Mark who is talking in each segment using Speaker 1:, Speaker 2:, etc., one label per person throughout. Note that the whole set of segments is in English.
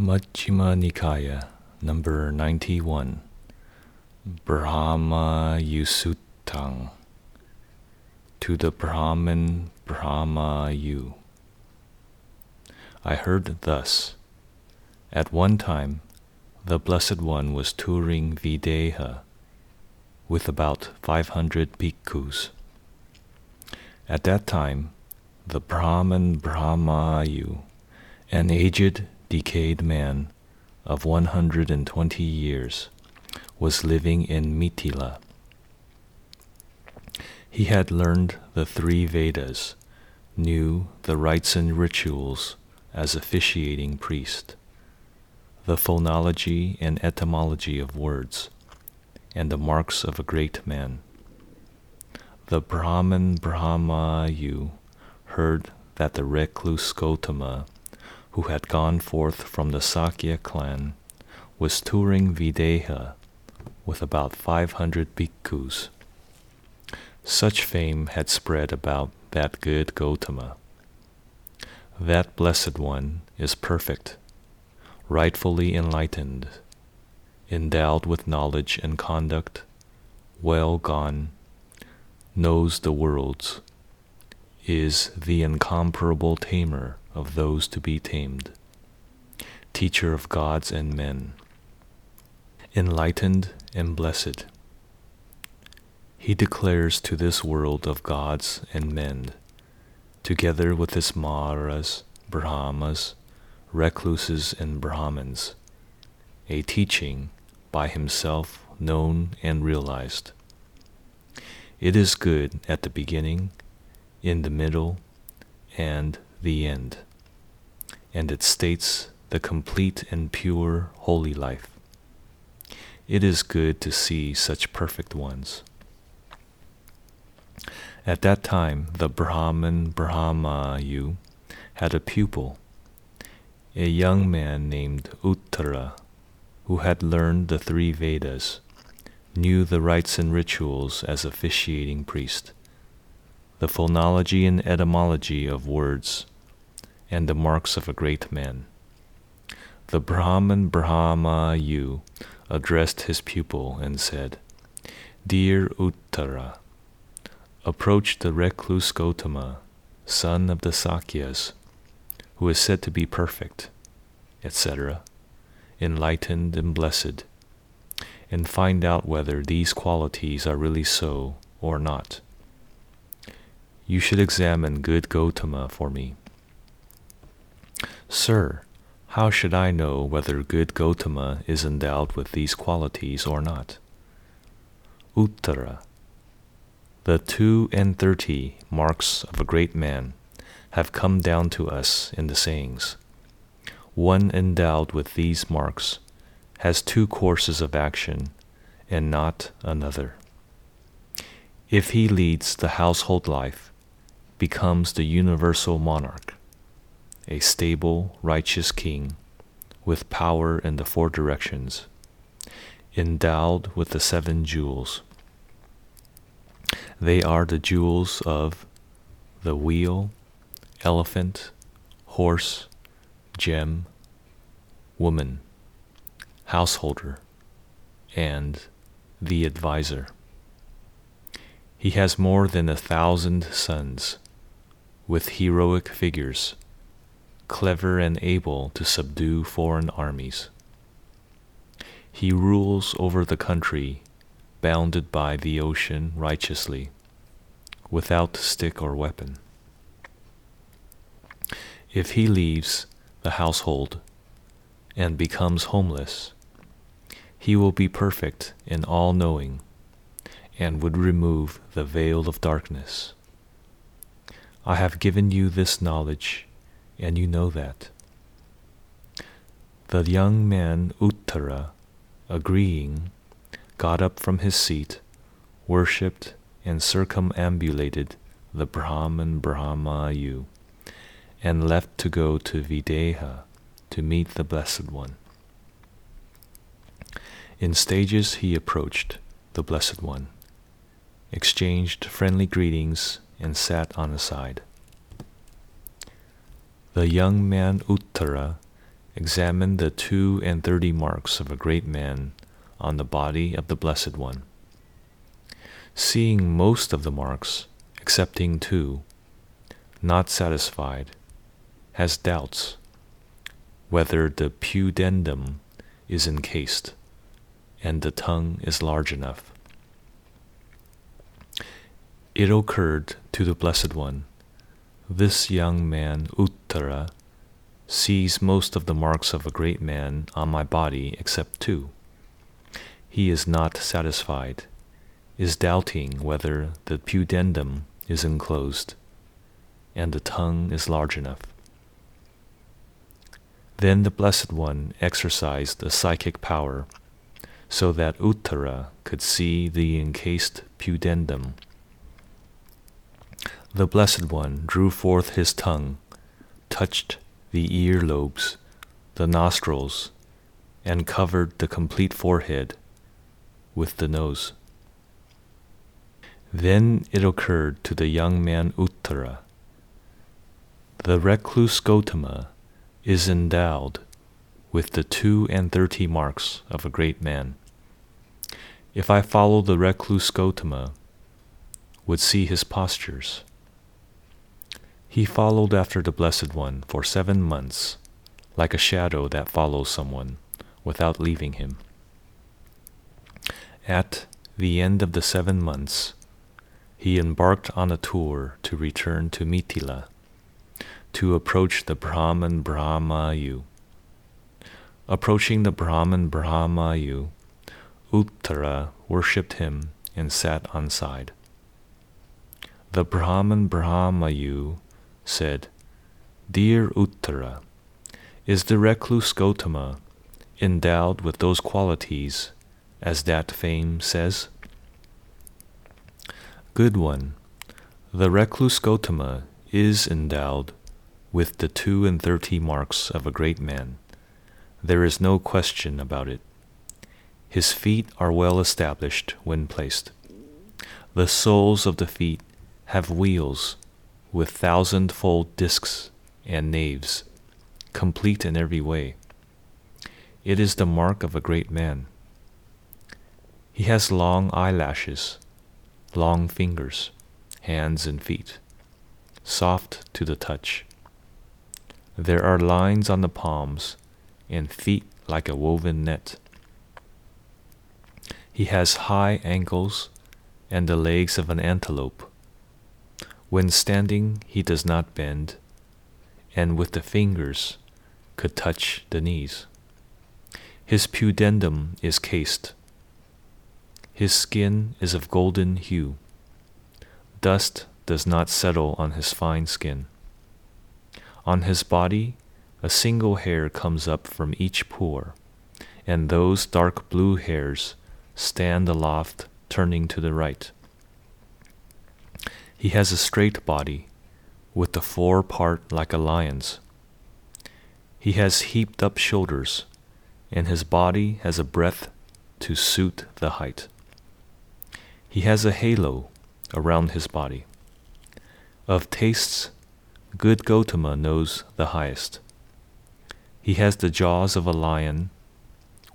Speaker 1: Majjhima Nikaya, number 91, Brahmayu Suttang. To the Brahman Brahmayu. I heard thus. At one time, the Blessed One was touring Videha with about 500 bhikkhus. At that time, the Brahman Brahmayu, an aged, decayed man of 120 years, was living in Mithila. He had learned the three Vedas, knew the rites and rituals as officiating priest, the phonology and etymology of words, and the marks of a great man. The Brahman Brahmayu heard that the recluse Gotama, who had gone forth from the Sakya clan, was touring Videha with about 500 bhikkhus. Such fame had spread about that good Gotama. That Blessed One is perfect, rightfully enlightened, endowed with knowledge and conduct, well gone, knows the worlds, is the incomparable tamer of those to be tamed, teacher of gods and men, enlightened and blessed. He declares to this world of gods and men, together with his Maras, Brahmas, recluses, and Brahmins, a teaching by himself known and realized. It is good at the beginning, in the middle, and the end, and it states the complete and pure holy life. It is good to see such perfect ones. At that time, the Brahman Brahmayu had a pupil, a young man named Uttara, who had learned the three Vedas, knew the rites and rituals as officiating priest, the phonology and etymology of words, and the marks of a great man. The Brahman Brahmayu addressed his pupil and said, Dear Uttara, approach the recluse Gotama, son of the Sakyas, who is said to be perfect, etc., enlightened and blessed, and find out whether these qualities are really so or not. You should examine good Gotama for me. Sir, how should I know whether good Gotama is endowed with these qualities or not? Uttara. The two and thirty marks of a great man have come down to us in the sayings. One endowed with these marks has two courses of action and not another. If he leads the household life, becomes the universal monarch, a stable, righteous king with power in the four directions, endowed with the seven jewels. They are the jewels of the wheel, elephant, horse, gem, woman, householder, and the advisor. He has more than a thousand sons, with heroic figures, clever and able to subdue foreign armies. He rules over the country bounded by the ocean righteously, without stick or weapon. If he leaves the household and becomes homeless, he will be perfect in all knowing and would remove the veil of darkness. I have given you this knowledge, and you know that. The young man Uttara, agreeing, got up from his seat, worshipped, and circumambulated the Brahman Brahmayu, and left to go to Videha to meet the Blessed One. In stages he approached the Blessed One, exchanged friendly greetings, and sat on a side. The young man Uttara examined the two and thirty marks of a great man on the body of the Blessed One. Seeing most of the marks, excepting two, not satisfied, has doubts whether the pudendum is encased and the tongue is large enough. It occurred to the Blessed One, this young man Uttara sees most of the marks of a great man on my body except two. He is not satisfied, is doubting whether the pudendum is enclosed and the tongue is large enough. Then the Blessed One exercised a psychic power so that Uttara could see the encased pudendum. The Blessed One drew forth his tongue, touched the ear lobes, the nostrils, and covered the complete forehead with the nose. Then it occurred to the young man Uttara. The recluse Gotama is endowed with the two and thirty marks of a great man. If I follow the recluse Gotama, would see his postures he followed after the Blessed One for seven months, like a shadow that follows someone, without leaving him. At the end of the seven months, he embarked on a tour to return to Mithila, to approach the Brahman Brahmayu. Approaching the Brahman Brahmayu, Uttara worshipped him and sat on side. The Brahman Brahmayu said, Dear Uttara, is the recluse Gotama endowed with those qualities as that fame says? Good one, the recluse Gotama is endowed with the two and thirty marks of a great man. There is no question about it. His feet are well established when placed. The soles of the feet have wheels with thousand-fold discs and naves, complete in every way. It is the mark of a great man. He has long eyelashes, long fingers, hands and feet, soft to the touch. There are lines on the palms and feet like a woven net. He has high ankles and the legs of an antelope when standing, he does not bend, and with the fingers could touch the knees. His pudendum is cased. His skin is of golden hue. Dust does not settle on his fine skin. On his body, a single hair comes up from each pore, and those dark blue hairs stand aloft, turning to the right. He has a straight body, with the fore part like a lion's. He has heaped up shoulders, and his body has a breadth to suit the height. He has a halo around his body. Of tastes, good Gotama knows the highest. He has the jaws of a lion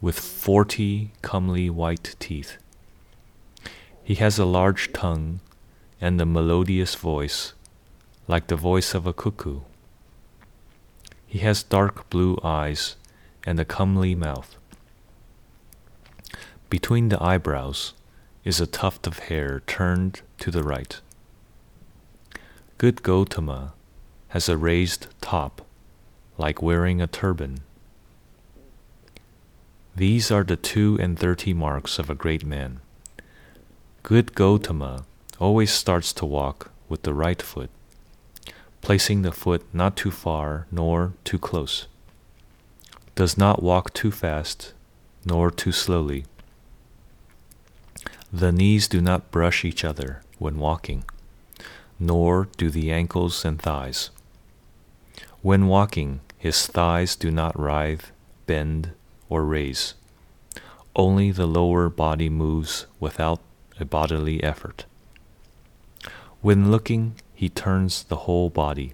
Speaker 1: with forty comely white teeth. He has a large tongue and a melodious voice, like the voice of a cuckoo. He has dark blue eyes and a comely mouth. Between the eyebrows is a tuft of hair turned to the right. Good Gotama has a raised top, like wearing a turban. These are the two and thirty marks of a great man. Good Gotama always starts to walk with the right foot, placing the foot not too far nor too close, does not walk too fast nor too slowly. The knees do not brush each other when walking, nor do the ankles and thighs. When walking, his thighs do not writhe, bend, or raise. Only the lower body moves without a bodily effort. When looking, he turns the whole body.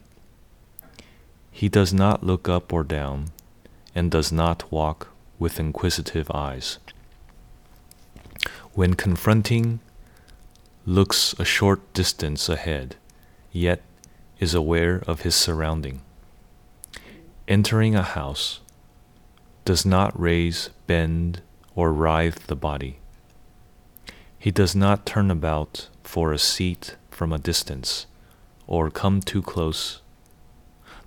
Speaker 1: He does not look up or down, and does not walk with inquisitive eyes. When confronting, looks a short distance ahead, yet is aware of his surrounding. Entering a house, does not raise, bend, or writhe the body. He does not turn about for a seat from a distance, or come too close,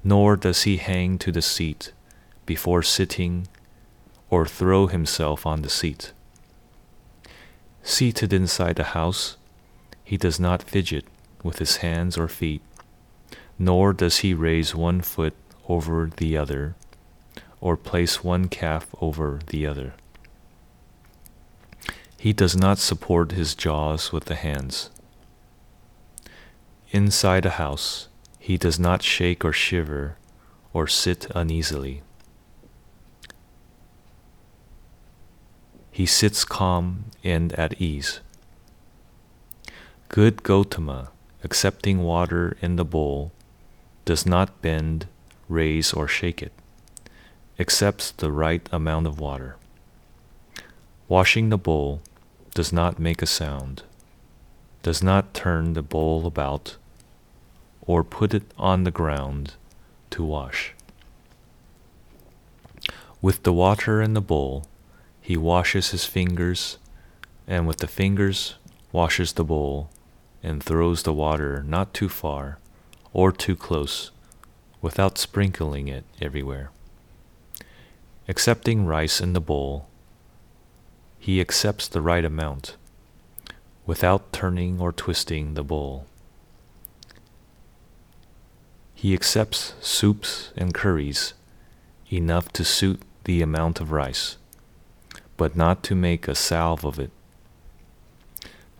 Speaker 1: nor does he hang to the seat before sitting or throw himself on the seat. Seated inside the house, he does not fidget with his hands or feet, nor does he raise one foot over the other or place one calf over the other. He does not support his jaws with the hands. Inside a house, he does not shake or shiver or sit uneasily. He sits calm and at ease. Good Gotama, accepting water in the bowl, does not bend, raise, or shake it, accepts the right amount of water. Washing the bowl does not make a sound, does not turn the bowl about, or put it on the ground to wash. With the water in the bowl, he washes his fingers, and with the fingers washes the bowl, and throws the water not too far or too close, without sprinkling it everywhere. Accepting rice in the bowl, he accepts the right amount without turning or twisting the bowl. He accepts soups and curries enough to suit the amount of rice, but not to make a salve of it.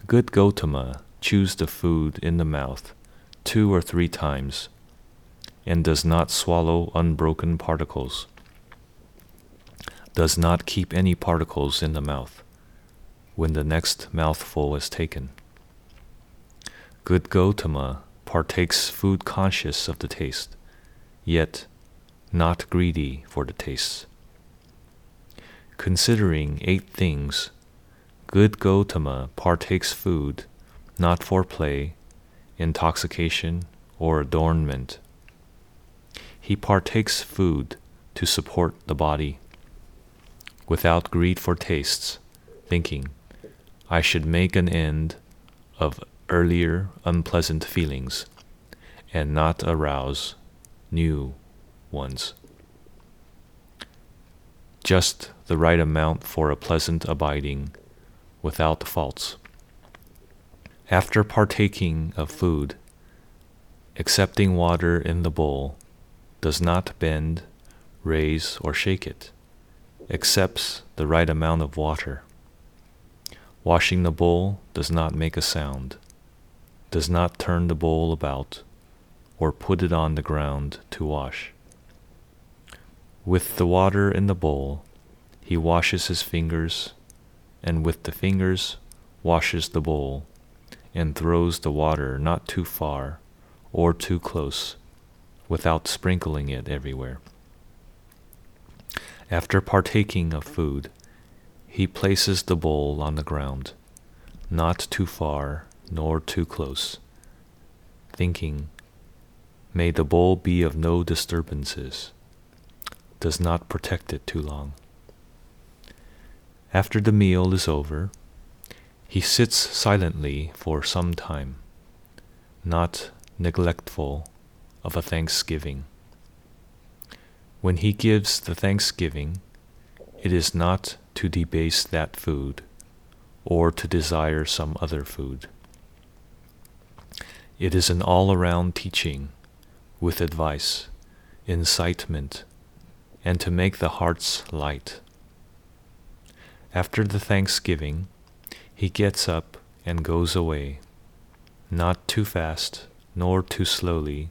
Speaker 1: Good Gotama chews the food in the mouth two or three times and does not swallow unbroken particles does not keep any particles in the mouth when the next mouthful is taken. Good Gotama partakes food conscious of the taste, yet not greedy for the taste. Considering eight things, good Gotama partakes food not for play, intoxication, or adornment. He partakes food to support the body without greed for tastes, thinking, I should make an end of earlier unpleasant feelings and not arouse new ones. Just the right amount for a pleasant abiding without faults. After partaking of food, accepting water in the bowl does not bend, raise, or shake it accepts the right amount of water. Washing the bowl does not make a sound, does not turn the bowl about, or put it on the ground to wash. With the water in the bowl, he washes his fingers, and with the fingers washes the bowl, and throws the water not too far or too close, without sprinkling it everywhere. After partaking of food, he places the bowl on the ground, not too far nor too close, thinking, May the bowl be of no disturbances, does not protect it too long. After the meal is over, he sits silently for some time, not neglectful of a thanksgiving. When he gives the thanksgiving, it is not to debase that food or to desire some other food. It is an all around teaching with advice, incitement, and to make the hearts light. After the thanksgiving, he gets up and goes away, not too fast nor too slowly,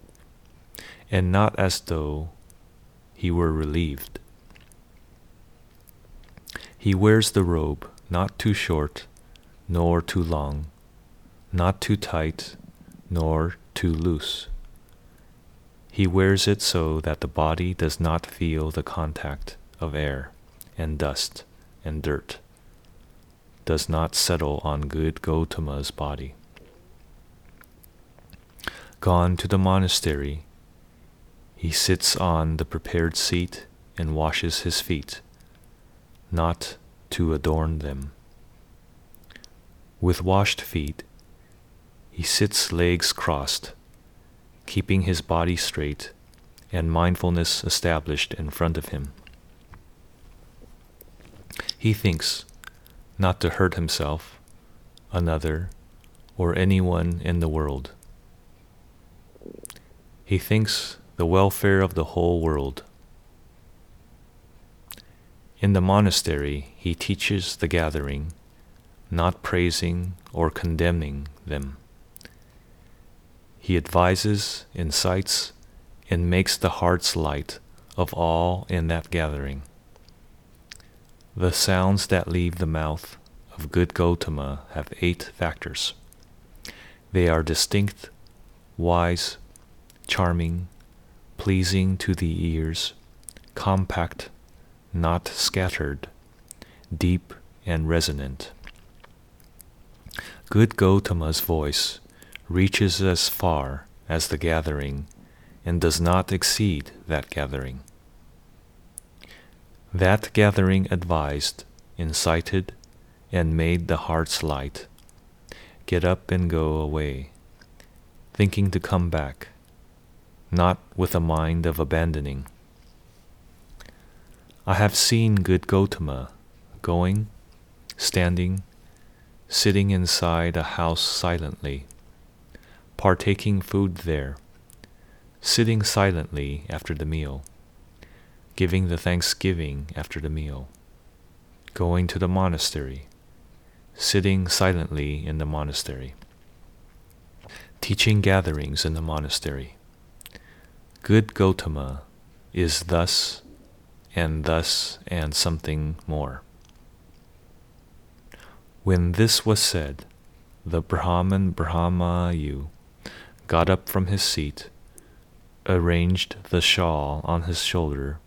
Speaker 1: and not as though he were relieved. He wears the robe not too short nor too long, not too tight nor too loose. He wears it so that the body does not feel the contact of air and dust and dirt does not settle on good Gotama's body. Gone to the monastery, he sits on the prepared seat and washes his feet, not to adorn them. With washed feet, he sits legs crossed, keeping his body straight and mindfulness established in front of him. He thinks not to hurt himself, another, or anyone in the world. He thinks the welfare of the whole world. In the monastery, he teaches the gathering, not praising or condemning them. He advises, incites, and makes the hearts light of all in that gathering. The sounds that leave the mouth of good Gotama have eight factors. They are distinct, wise, charming, pleasing to the ears, compact, not scattered, deep and resonant. Good Gotama's voice reaches as far as the gathering and does not exceed that gathering. That gathering advised, incited, and made the hearts light. Get up and go away, thinking to come back, not with a mind of abandoning. I have seen good Gotama going, standing, sitting inside a house silently, partaking food there, sitting silently after the meal giving the thanksgiving after the meal, going to the monastery, sitting silently in the monastery, teaching gatherings in the monastery. Good Gotama is thus and thus and something more. When this was said, the Brahman Brahmayu got up from his seat, arranged the shawl on his shoulder,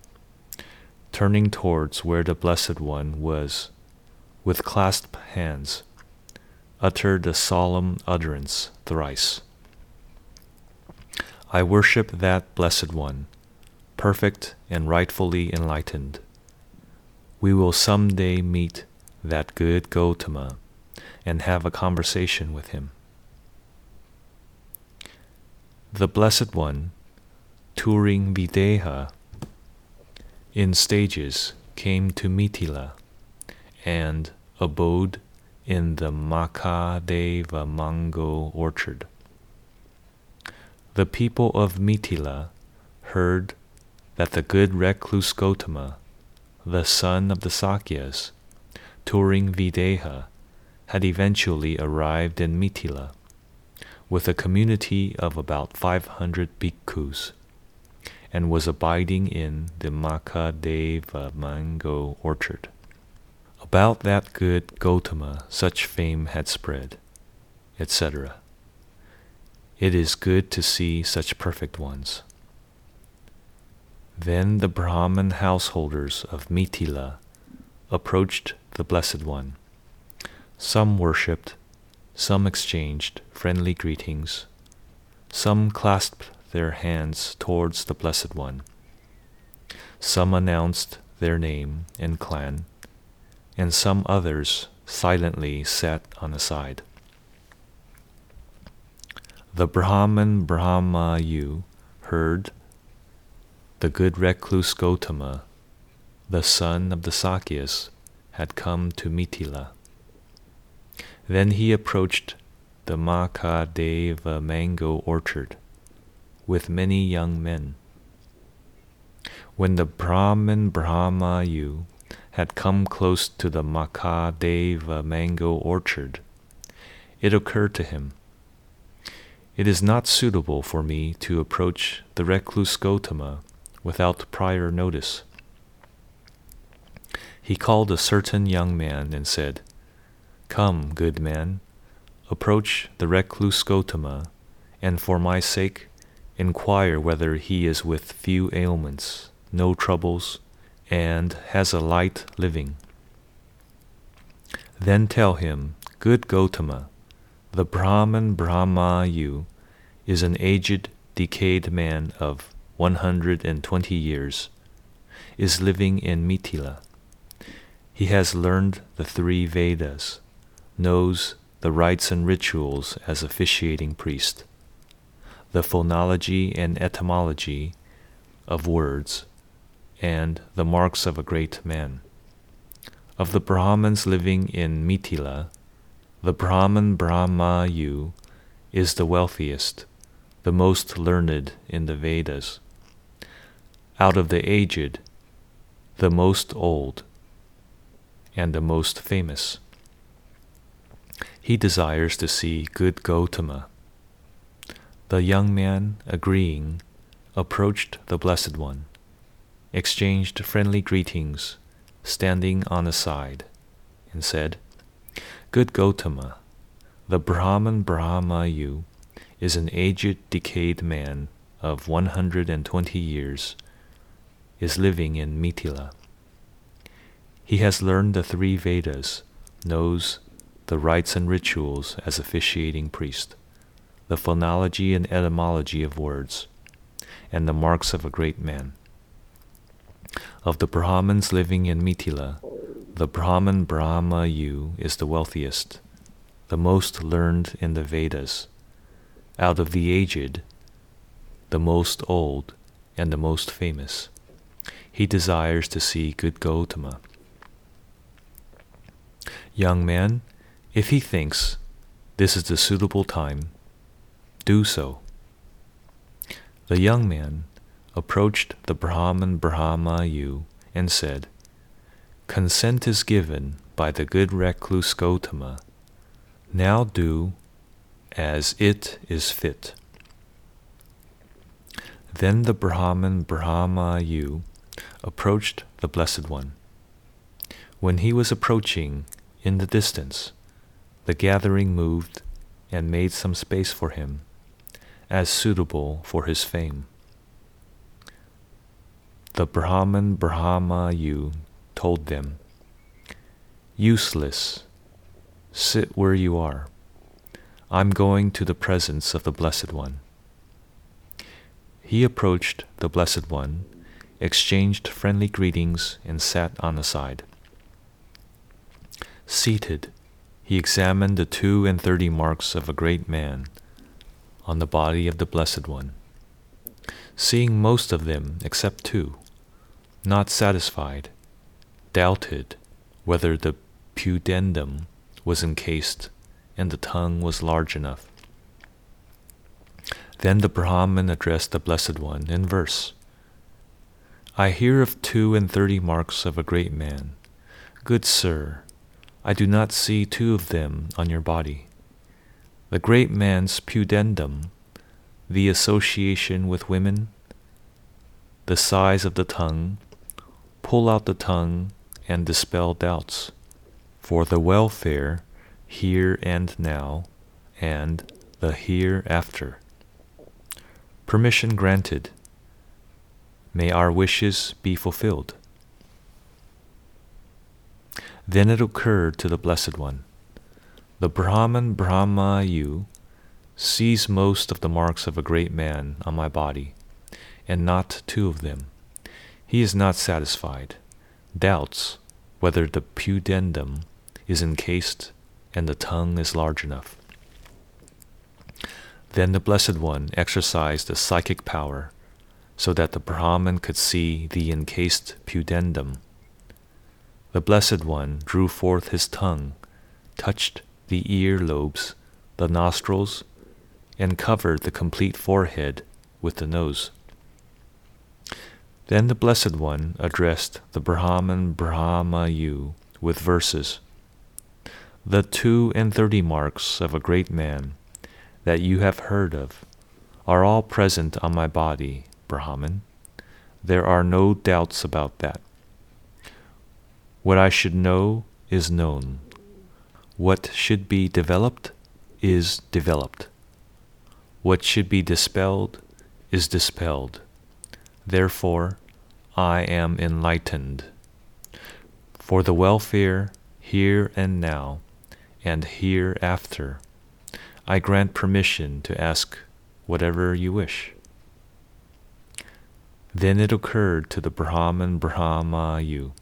Speaker 1: turning towards where the Blessed One was, with clasped hands, uttered a solemn utterance thrice. I worship that Blessed One, perfect and rightfully enlightened. We will some day meet that good Gotama and have a conversation with him. The Blessed One, touring Videha, in stages came to Mithila and abode in the Makhadeva mango orchard. The people of Mithila heard that the good recluse Gotama, the son of the Sakyas, touring Videha, had eventually arrived in Mithila with a community of about 500 bhikkhus and was abiding in the Makhadeva mango orchard. About that good Gotama such fame had spread, etc. It is good to see such perfect ones. Then the Brahman householders of Mithila approached the Blessed One. Some worshipped, some exchanged friendly greetings, some clasped their hands towards the Blessed One. Some announced their name and clan, and some others silently sat on the side. The Brahman Brahmayu heard the good recluse Gotama, the son of the Sakyas, had come to Mithila. Then he approached the Makhadeva mango orchard with many young men. When the Brahman Brahmayu had come close to the Makhadeva mango orchard, it occurred to him, It is not suitable for me to approach the recluse Gotama without prior notice. He called a certain young man and said, Come, good man, approach the recluse Gotama, and for my sake inquire whether he is with few ailments, no troubles, and has a light living. Then tell him, Good Gotama, the Brahman Brahmayu is an aged, decayed man of 120 years, is living in Mithila. He has learned the three Vedas, knows the rites and rituals as officiating priest, the phonology and etymology of words, and the marks of a great man. Of the Brahmins living in Mithila, the Brahman Brahmayu is the wealthiest, the most learned in the Vedas. Out of the aged, the most old, and the most famous. He desires to see good Gotama. The young man, agreeing, approached the Blessed One, exchanged friendly greetings, standing on the side, and said, Good Gotama, the Brahman Brahmayu is an aged, decayed man of 120 years, is living in Mithila. He has learned the three Vedas, knows the rites and rituals as officiating priest, the phonology and etymology of words, and the marks of a great man. Of the Brahmins living in Mithila, the Brahman Brahmayu is the wealthiest, the most learned in the Vedas. Out of the aged, the most old, and the most famous. He desires to see good Gotama. Young man, if he thinks this is the suitable time, do so. The young man approached the Brahman Brahmayu and said, Consent is given by the good recluse Gotama. Now do as it is fit. Then the Brahman Brahmayu approached the Blessed One. When he was approaching, in the distance, the gathering moved and made some space for him, as suitable for his fame. The Brahman Brahmayu told them, Useless, sit where you are. I'm going to the presence of the Blessed One. He approached the Blessed One, exchanged friendly greetings, and sat on the side. Seated, he examined the two and thirty marks of a great man on the body of the Blessed One. Seeing most of them except two, not satisfied, doubted whether the pudendum was encased and the tongue was large enough. Then the Brahman addressed the Blessed One in verse I hear of two and thirty marks of a great man. Good sir, I do not see two of them on your body. The great man's pudendum, the association with women, the size of the tongue, pull out the tongue and dispel doubts, for the welfare here and now and the hereafter. Permission granted. May our wishes be fulfilled. Then it occurred to the Blessed One. The Brahman Brahmayu sees most of the marks of a great man on my body, and not two of them. He is not satisfied, doubts whether the pudendum is encased and the tongue is large enough. Then the Blessed One exercised a psychic power so that the Brahman could see the encased pudendum the Blessed One drew forth his tongue, touched the ear lobes, the nostrils, and covered the complete forehead with the nose. Then the Blessed One addressed the Brahman Brahmayu with verses. The two and thirty marks of a great man that you have heard of are all present on my body, Brahman. There are no doubts about that. What I should know is known. What should be developed is developed. What should be dispelled is dispelled. Therefore, I am enlightened. For the welfare here and now and hereafter, I grant permission to ask whatever you wish. Then it occurred to the Brahman Brahmayu.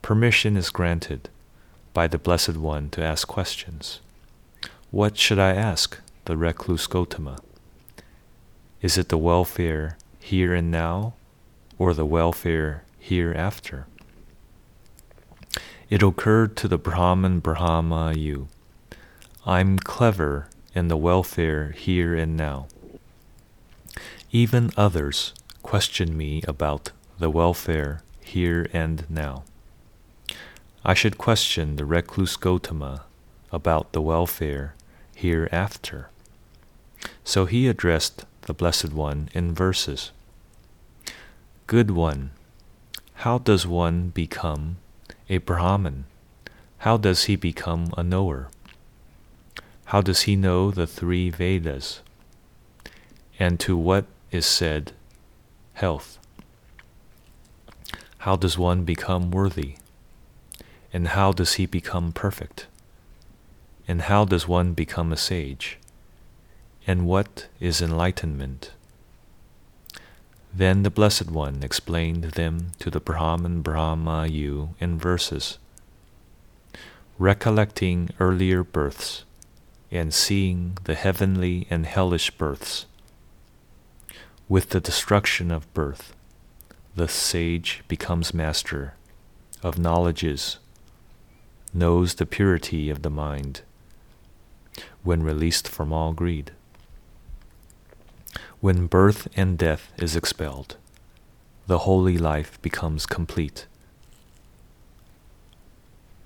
Speaker 1: Permission is granted by the Blessed One to ask questions. What should I ask? The recluse Gotama. Is it the welfare here and now, or the welfare hereafter? It occurred to the Brahman Brahmayu. I'm clever in the welfare here and now. Even others question me about the welfare here and now. I should question the recluse Gotama about the welfare hereafter. So he addressed the Blessed One in verses Good One, how does one become a Brahman? How does he become a knower? How does he know the three Vedas? And to what is said health? How does one become worthy? And how does he become perfect? And how does one become a sage? And what is enlightenment? Then the Blessed One explained them to the Brahman Brahma Brahmayu in verses. Recollecting earlier births and seeing the heavenly and hellish births, with the destruction of birth, the sage becomes master of knowledges, knows the purity of the mind when released from all greed. When birth and death is expelled, the holy life becomes complete.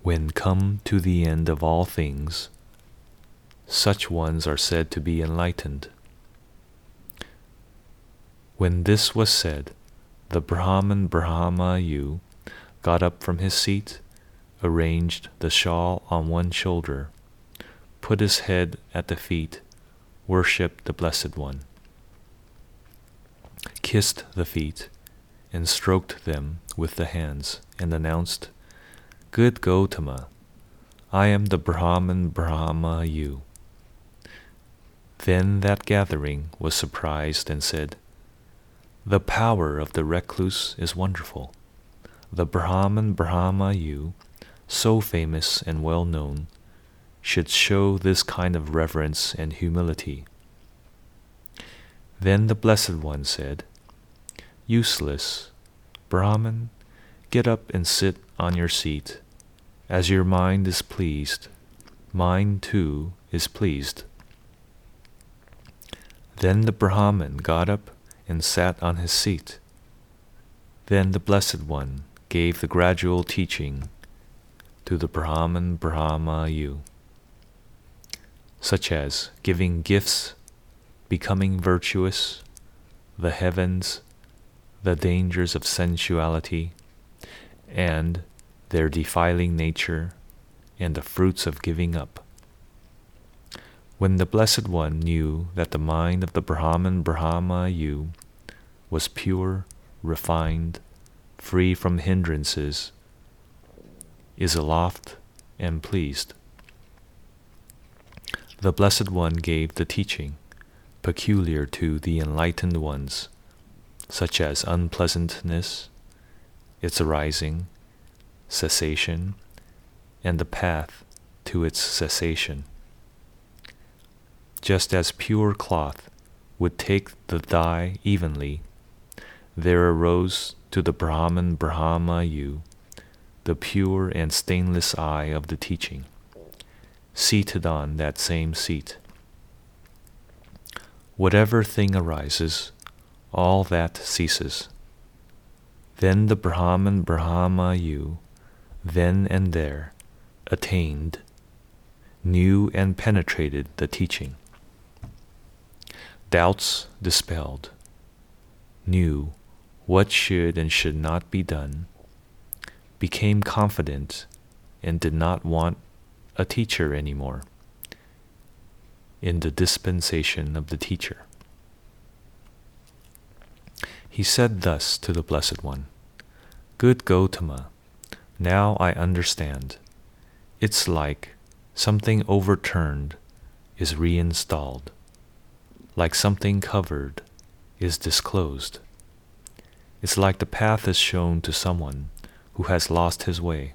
Speaker 1: When come to the end of all things, such ones are said to be enlightened. When this was said, the Brahman Brahmayu got up from his seat, arranged the shawl on one shoulder, put his head at the feet, worshipped the Blessed One kissed the feet, and stroked them with the hands, and announced, Good Gotama, I am the Brahman Brahmayu. Then that gathering was surprised and said, The power of the recluse is wonderful. The Brahman Brahmayu, so famous and well known, should show this kind of reverence and humility. Then the Blessed One said, Useless, Brahman, get up and sit on your seat. As your mind is pleased, mine too is pleased. Then the Brahman got up and sat on his seat. Then the Blessed One gave the gradual teaching to the Brahman Brahmayu, such as giving gifts becoming virtuous, the heavens, the dangers of sensuality, and their defiling nature, and the fruits of giving up. When the Blessed One knew that the mind of the Brahman Brahmayu was pure, refined, free from hindrances, is aloft and pleased, the Blessed One gave the teaching peculiar to the enlightened ones, such as unpleasantness, its arising, cessation, and the path to its cessation. Just as pure cloth would take the dye evenly, there arose to the Brahman Brahmayu the pure and stainless eye of the teaching, seated on that same seat. Whatever thing arises, all that ceases. Then the Brahman Brahmayu, then and there, attained, knew and penetrated the teaching. Doubts dispelled, knew what should and should not be done, became confident, and did not want a teacher anymore in the dispensation of the teacher. He said thus to the Blessed One Good Gotama, now I understand. It's like something overturned is reinstalled, like something covered is disclosed. It's like the path is shown to someone who has lost his way.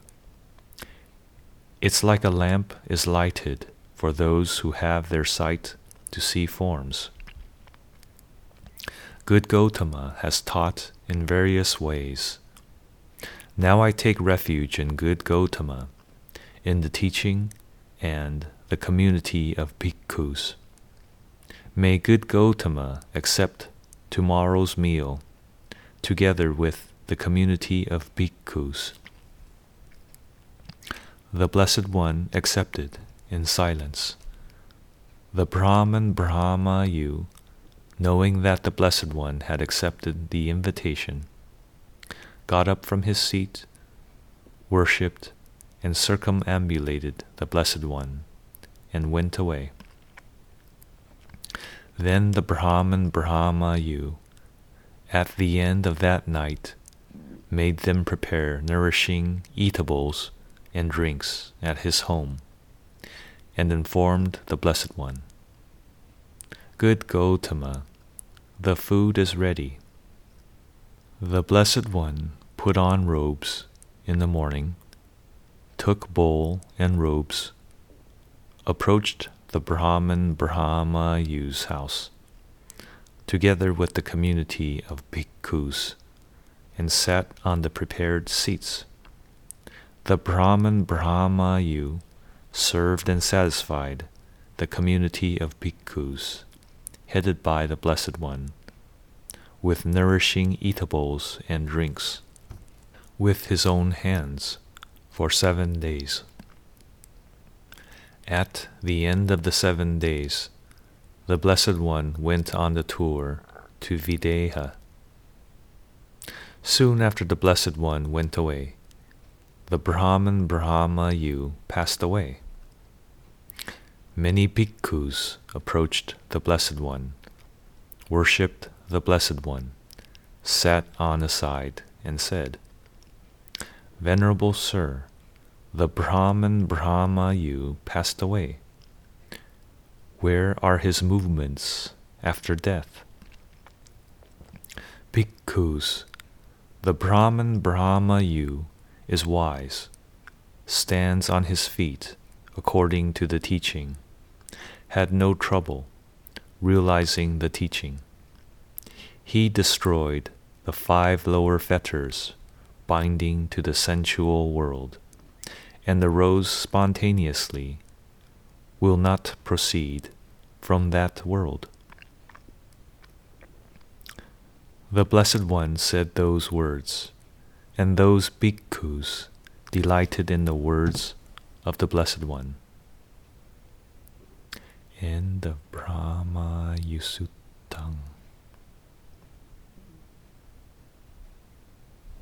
Speaker 1: It's like a lamp is lighted for those who have their sight to see forms. Good Gotama has taught in various ways. Now I take refuge in good Gotama, in the teaching and the community of bhikkhus. May good Gotama accept tomorrow's meal together with the community of bhikkhus. The Blessed One accepted in silence. The Brahman Brahmayu knowing that the Blessed One had accepted the invitation, got up from his seat, worshipped, and circumambulated the Blessed One, and went away. Then the Brahman Brahmayu, at the end of that night, made them prepare nourishing eatables and drinks at his home, and informed the Blessed One. Good Gotama, the food is ready. The Blessed One put on robes in the morning, took bowl and robes, approached the Brahman Brahmayu's house, together with the community of bhikkhus, and sat on the prepared seats. The Brahman Brahmayu served and satisfied the community of bhikkhus headed by the Blessed One, with nourishing eatables and drinks, with his own hands, for seven days. At the end of the seven days, the Blessed One went on the tour to Videha. Soon after the Blessed One went away, the Brahman Brahmayu passed away. Many bhikkhus approached the Blessed One, worshipped the Blessed One, sat on a side, and said, Venerable Sir, the Brahman Brahmayu passed away. Where are his movements after death? Bhikkhus, the Brahman Brahmayu is wise, stands on his feet according to the teaching had no trouble realizing the teaching. He destroyed the five lower fetters binding to the sensual world, and arose spontaneously, will not proceed from that world. The Blessed One said those words, and those bhikkhus delighted in the words of the Blessed One. End of Brahmayu Suttang.